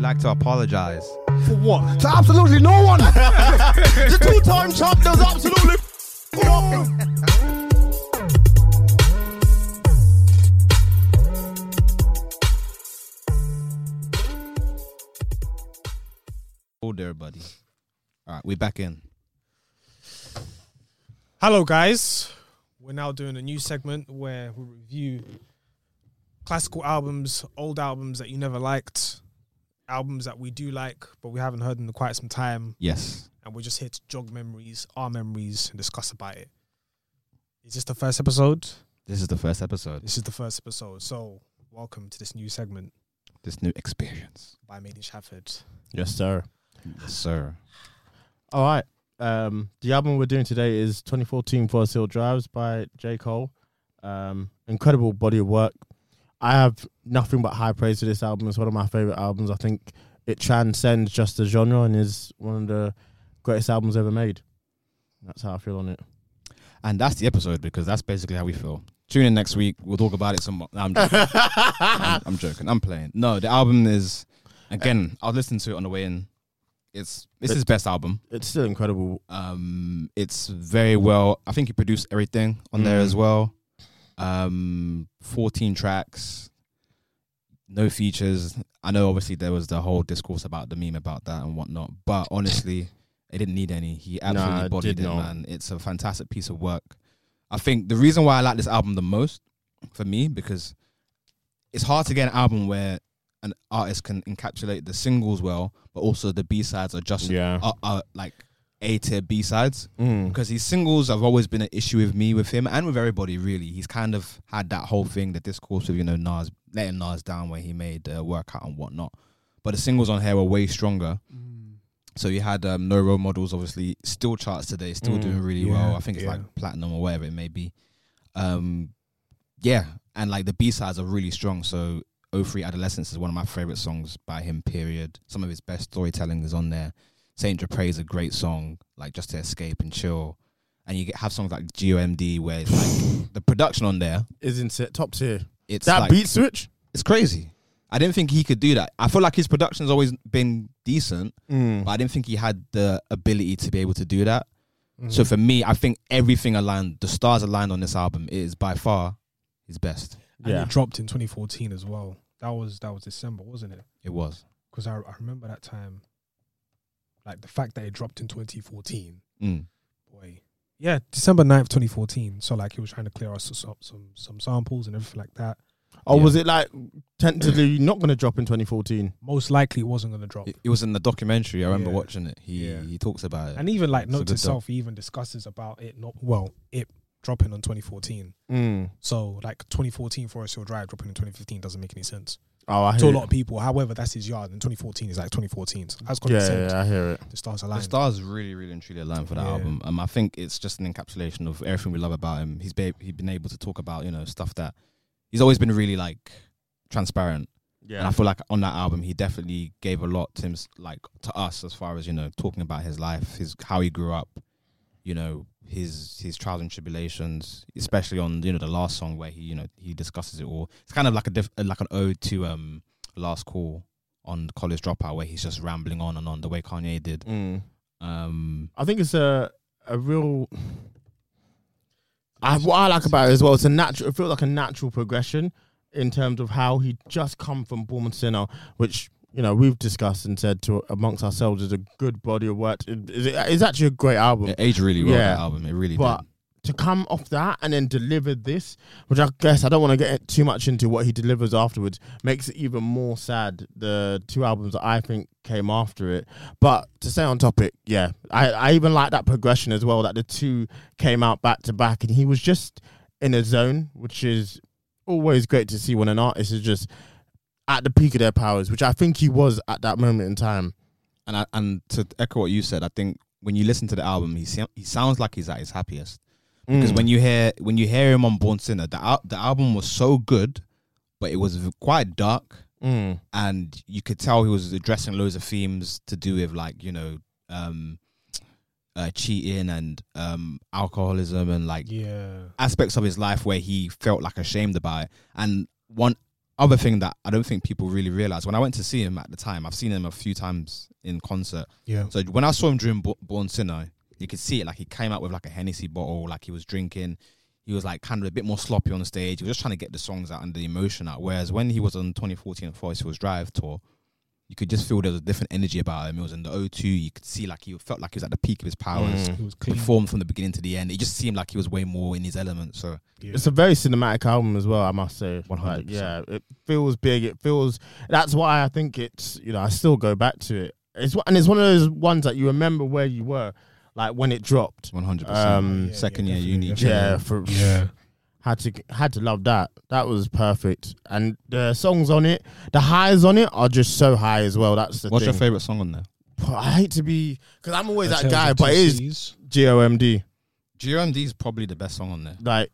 We like to apologize. For what? To absolutely no one. the two-time champ does absolutely Hold there, buddy. All right, we're back in. Hello, guys. We're now doing a new segment where we review classical albums, old albums that you never liked, albums that we do like, but we haven't heard in quite some time. Yes. And we're just here to jog memories, our memories, and discuss about it. Is this the first episode? This is the first episode. This is the first episode. So, welcome to this new segment This new experience. by Made in Chafford. Yes, sir. Yes, sir. All right. Um, the album we're doing today is 2014 Forest Hill Drives by J. Cole. Um, incredible body of work. I have nothing but high praise for this album. It's one of my favorite albums. I think it transcends just the genre and is one of the greatest albums ever made. That's how I feel on it. And that's the episode because that's basically how we feel. Tune in next week. We'll talk about it some more. No, I'm, joking. I'm, I'm joking. I'm playing. No, the album is again. I'll listen to it on the way in. It's it's his best album. It's still incredible. Um, it's very well. I think he produced everything on there Mm. as well. Um, 14 tracks, no features. I know obviously there was the whole discourse about the meme about that and whatnot, but honestly, it didn't need any. He absolutely Nah, it bodied it, not. man. It's a fantastic piece of work. I think the reason why I like this album the most, for me, because it's hard to get an album where an artist can encapsulate the singles well, but also the B sides are just Yeah. are, are like A tier B sides Mm. because his singles have always been an issue with me, with him, and with everybody. Really, he's kind of had that whole thing, the discourse with you know Nas letting Nas down when he made uh, workout and whatnot. But the singles on here were way stronger. So you had um, No Role Models, obviously, still charts today, still Mm, doing really yeah, well. I think it's yeah. like platinum or whatever it may be. Um, yeah, and like the B sides are really strong. So 03 Adolescence is one of my favorite songs by him. Period. Some of his best storytelling is on there. Saint Tropez is a great song, like just to escape and chill. And you get have songs like GOMD where it's like the production on there. Isn't it top tier? It's That like, beat switch? it's crazy. I didn't think he could do that. I feel like his production's always been decent, Mm. but I didn't think he had the ability to be able to do that. Mm-hmm. So for me, I think everything aligned, the stars aligned on this album It is by far his best. And Yeah. it dropped in 2014 as well. That was that was December, wasn't it? It was. Because I, I remember that time. Like the fact that it dropped in 2014. Mm. Boy. Yeah, December 9th, 2014. So like he was trying to clear us some some, some samples and everything like that. Or Yeah. was it like tentatively not going to drop in 2014? Most likely it wasn't going to drop. It, it was in the documentary. I remember Yeah. watching it. He Yeah. he talks about it. And even like It's a Note to good doc. Self, he even discusses about it not well, it dropping on 2014. Mm. So like 2014 Forest Hill Drive dropping in 2015 doesn't make any sense Oh, I to a lot it. of people. However, that's his yard, and 2014 is like 2014. So that's got Yeah, to yeah, yeah, I hear it. The stars the aligned. stars really, really and truly aligned for that Yeah. album. Um, I think it's just an encapsulation of everything we love about him. He's be, he's been able to talk about you know stuff that he's always been really like transparent. Yeah. And I feel like on that album, he definitely gave a lot to him, like to us, as far as you know, talking about his life, his how he grew up, you know, his his trials and tribulations, especially on you know the last song where he you know he discusses it all. It's kind of like a diff, like an ode to um last call on college dropout where he's just rambling on and on the way Kanye did. Mm. Um, I think it's a a real. I, what I like about it as well, it's a natural. It feels like a natural progression in terms of how he just come from Born Sinner, which you know we've discussed and said to amongst ourselves is a good body of work. It- It's, actually a great album. it aged really well. Yeah. That album, it really but did. to come off that and then deliver this, which I guess I don't want to get too much into what he delivers afterwards, makes it even more sad. The two albums that I think came after it, but to stay on topic, yeah, I I even like that progression as well. That the two came out back to back, and he was just in a zone, which is always great to see when an artist is just at the peak of their powers, which I think he was at that moment in time. And I, and to echo what you said, I think when you listen to the album, he he sounds like he's at his happiest. Because Mm. when you hear when you hear him on Born Sinner, the al- the album was so good, but it was v- quite dark, Mm. and you could tell he was addressing loads of themes to do with like you know um, uh, cheating and um, alcoholism and like Yeah. aspects of his life where he felt like ashamed about it. And one other thing that I don't think people really realize when I went to see him at the time, I've seen him a few times in concert. Yeah. So when I saw him during Bo- Born Sinner, you could see it like he came out with like a Hennessy bottle, like he was drinking. He was like kind of a bit more sloppy on the stage. He was just trying to get the songs out and the emotion out. Whereas when he was on 2014 Forest Hills Drive tour, you could just feel there was a different energy about him. It was in the O2. You could see like he felt like he was at the peak of his powers. Mm. It was clean. Performed from the beginning to the end. It just seemed like he was way more in his element. So Yeah. It's a very cinematic album as well, I must say. 100%. Like, yeah, it feels big. It feels. That's why I think it's. You know, I still go back to it. It's and it's one of those ones that you remember where you were, like when it dropped. 100. Um, percent Second yeah, year uni. definitely, Yeah, for yeah. Had to had to love that. That was perfect. And the songs on it, the highs on it are just so high as well. That's the What's your favorite song on there? I hate to be because I'm always that guy, but it is. GOMD. GOMD is probably the best song on there. Like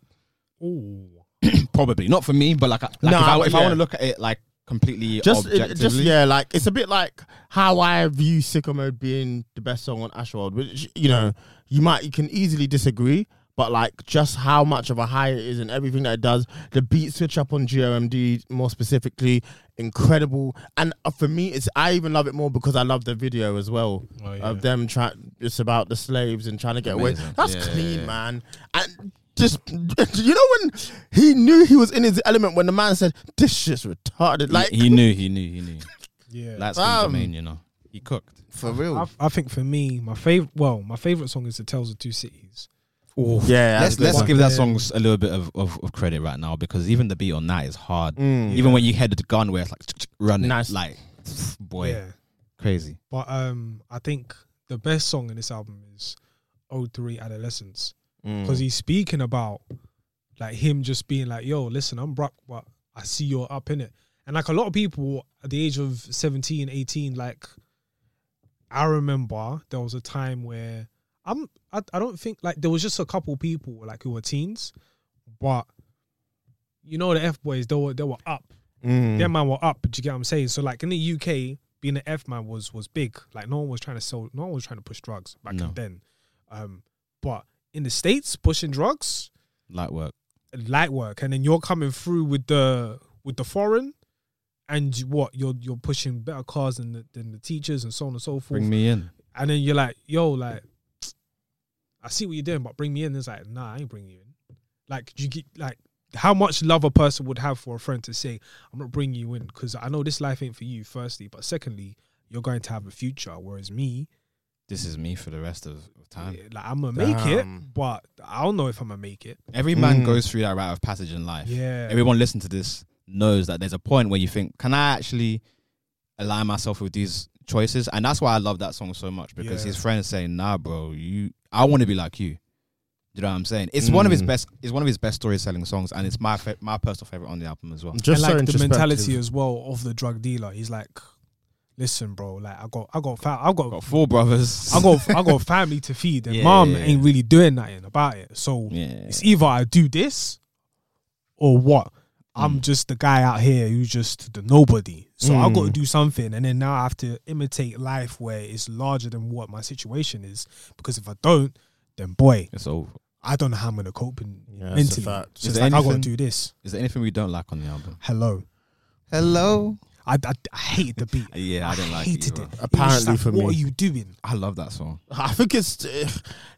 Ooh. Probably not for me, but like, like Nah, if I, if I want to look at it like completely just it- just yeah, like it's a bit like how I view Sicko Mode being the best song on Astroworld, which you know you might you can easily disagree, but like just how much of a high it is and everything that it does, the beat switch up on GOMD more specifically, incredible. And uh, for me, it's I even love it more because I love the video as well Oh, yeah. of them trying. It's about the slaves and trying to get away. That's Yeah, clean, yeah, yeah. man. And just you know when he knew he was in his element when the man said this shit's retarded. Like he, he knew, he knew, he knew. yeah. That's Um, the main, you know. He cooked. for real. I, I think for me, my favorite, well, my favorite song is "The Tales of Two Cities." Yeah, let's let's one. give that Yeah. song a little bit of, of, of credit right now because even the beat on that is hard. Mm. Even when you head the gun where it's like running, Nice. like boy, Yeah, crazy. but um, I think the best song in this album is "03 Adolescence" Mm. because he's speaking about like him just being like, "Yo, listen, I'm broke, but I see you're up in it." And like a lot of people at the age of 17, 18, like I remember there was a time where I'm I, I don't think like there was just a couple people like who were teens, but you know the F boys they were they were up. Mm. Them man were up. Do you get what I'm saying? So like in the UK, being an F man was was big. Like no one was trying to sell, no one was trying to push drugs back No. then. Um, but in the states, pushing drugs, Light work. light work, and then you're coming through with the with the foreign, and you- what you're you're pushing better cars than the, than the teachers and so on and so forth. Bring me in. and then you're like, yo, like, I see what you're doing, but bring me in. It's like, nah, I ain't bringing you in. Like, you get like how much love a person would have for a friend to say, I'm not bringing you in because I know this life ain't for you. Firstly, but secondly, you're going to have a future. Whereas me, This is me for the rest of, of time. eh, like, I'm gonna make it, but I don't know if I'm gonna make it. Every man Mm. goes through that rite of passage in life. Yeah, Everyone listen to this knows that there's a point where you think, can I actually align myself with these choices? And that's why I love that song so much because Yeah. his friends saying, "Nah, bro, you, I want to be like you." You know what I'm saying? It's one of his Mm. best. It's one of his best storytelling songs, and it's my fa- my personal favorite on the album as well. Just and so like the introspective. mentality as well of the drug dealer. He's like, listen, bro, like I got, I got, fa- I got, Got four brothers. I got, I got family to feed, and Yeah, mom yeah, yeah. ain't really doing nothing about it. So yeah. it's either I do this or what. I'm Mm. just the guy out here who's just the nobody. So I've got to Mm. do something, and then now I have to imitate life where it's larger than what my situation is. Because if I don't, then boy, It's over. I don't know how I'm gonna cope in Yeah, that's mentally. So it's there like I got to do this. Is there anything we don't like on the album? Hello, Hello. I, I, I hated the beat. Yeah, I didn't like it. hated either. it. It was just Apparently like, for what me. are you doing? I love that song. I think it's uh,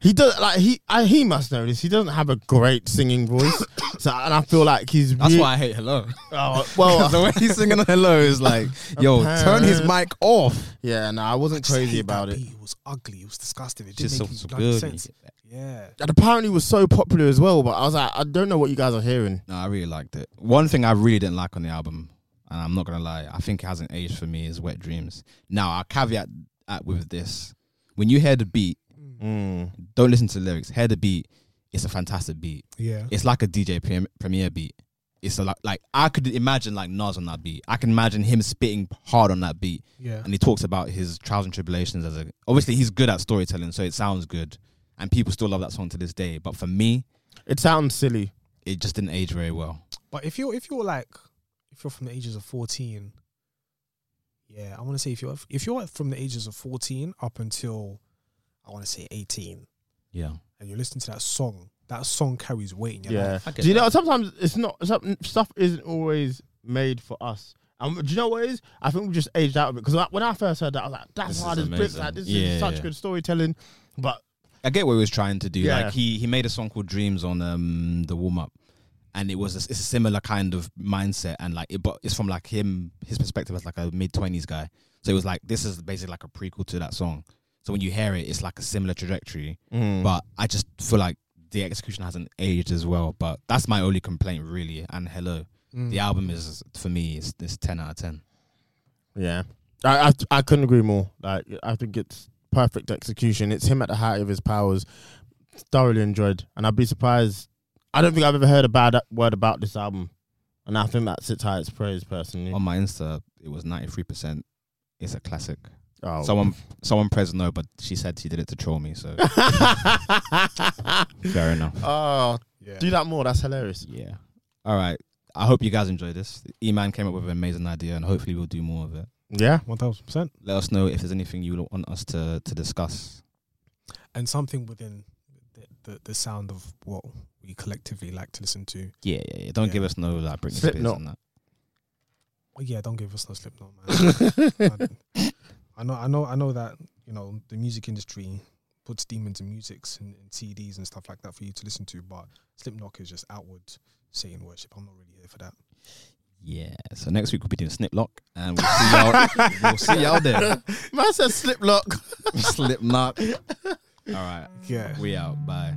he does like he I, he must know this. He doesn't have a great singing voice, so and I feel like he's That's rea- why I hate Hello. Oh, well, the way he's singing Hello is like, yo, turn his mic off. yeah, no, I wasn't just crazy hate about that it. beat. It was ugly. It was disgusting. It didn't Just so, make so bloody good. sense. Yeah. And apparently, it was so popular as well. But I was like, I don't know what you guys are hearing. No, I really liked it. One thing I really didn't like on the album, and I'm not gonna lie, I think it hasn't aged for me, is Wet Dreams. Now, I'll caveat at with this: when you hear the beat, Mm. don't listen to the lyrics. Hear the beat. It's a fantastic beat. Yeah. It's like a DJ prem- Premier beat. it's a lot like I could imagine like Nas on that beat. I can imagine him spitting hard on that beat, Yeah. and he talks about his trials and tribulations as a. Obviously, he's good at storytelling, so it sounds good, and people still love that song to this day. But for me, It sounds silly. it just didn't age very well. But if you're if you're like if you're from the ages of fourteen, yeah, I want to say if you're if you're from the ages of fourteen up until I want to say eighteen, Yeah, and you're listening to that song, that song carries weight in your Yeah. life. Do you know sometimes it's not stuff isn't always made for us. Um, do you know what it is? I think we just aged out of it because when I first heard that, I was like, "That's This hard as bricks. Like this Yeah, is such yeah. good storytelling." But I get what he was trying to do. Yeah. Like he he made a song called Dreams on um the warm up, and it was a, it's a similar kind of mindset, and like it, but it's from like him his perspective as like a mid twenties guy. So it was like this is basically like a prequel to that song. So when you hear it, it's like a similar trajectory. Mm. But I just feel like the execution hasn't aged as well. But that's my only complaint really. And hello, Mm. the album is for me is is ten out of ten. yeah, I, I I couldn't agree more. Like I think it's perfect execution. It's him at the height of his powers. Thoroughly enjoyed, and I'd be surprised. I don't think I've ever heard a bad word about this album, and I think that sits high its praise personally. On my Insta, it was ninety three percent. It's a classic. oh. Someone someone pressed no, but she said she did it to troll me. So fair enough. oh, Yeah. do that more. That's hilarious. Yeah. All right. I hope you guys enjoyed this. E Man came up with an amazing idea, and hopefully we'll do more of it. Yeah. One thousand percent. Let us know if there's anything you want us to to discuss. And something within the, the the sound of what we collectively like to listen to. Yeah, yeah, yeah. Don't Yeah. give us no like Britney Spears Slipknot. and that. Well, yeah, don't give us no Slipknot, man. I know, I know, I know that you know the music industry puts demons in musics and, and CDs and stuff like that for you to listen to, but Slipknot is just outward Satan worship. I'm not really here for that. Yeah. So next week we'll be doing Sniplock, and we'll see y'all. we'll see y'all there. Man said slip lock. Slipknot. All right. Yeah. We out. Bye.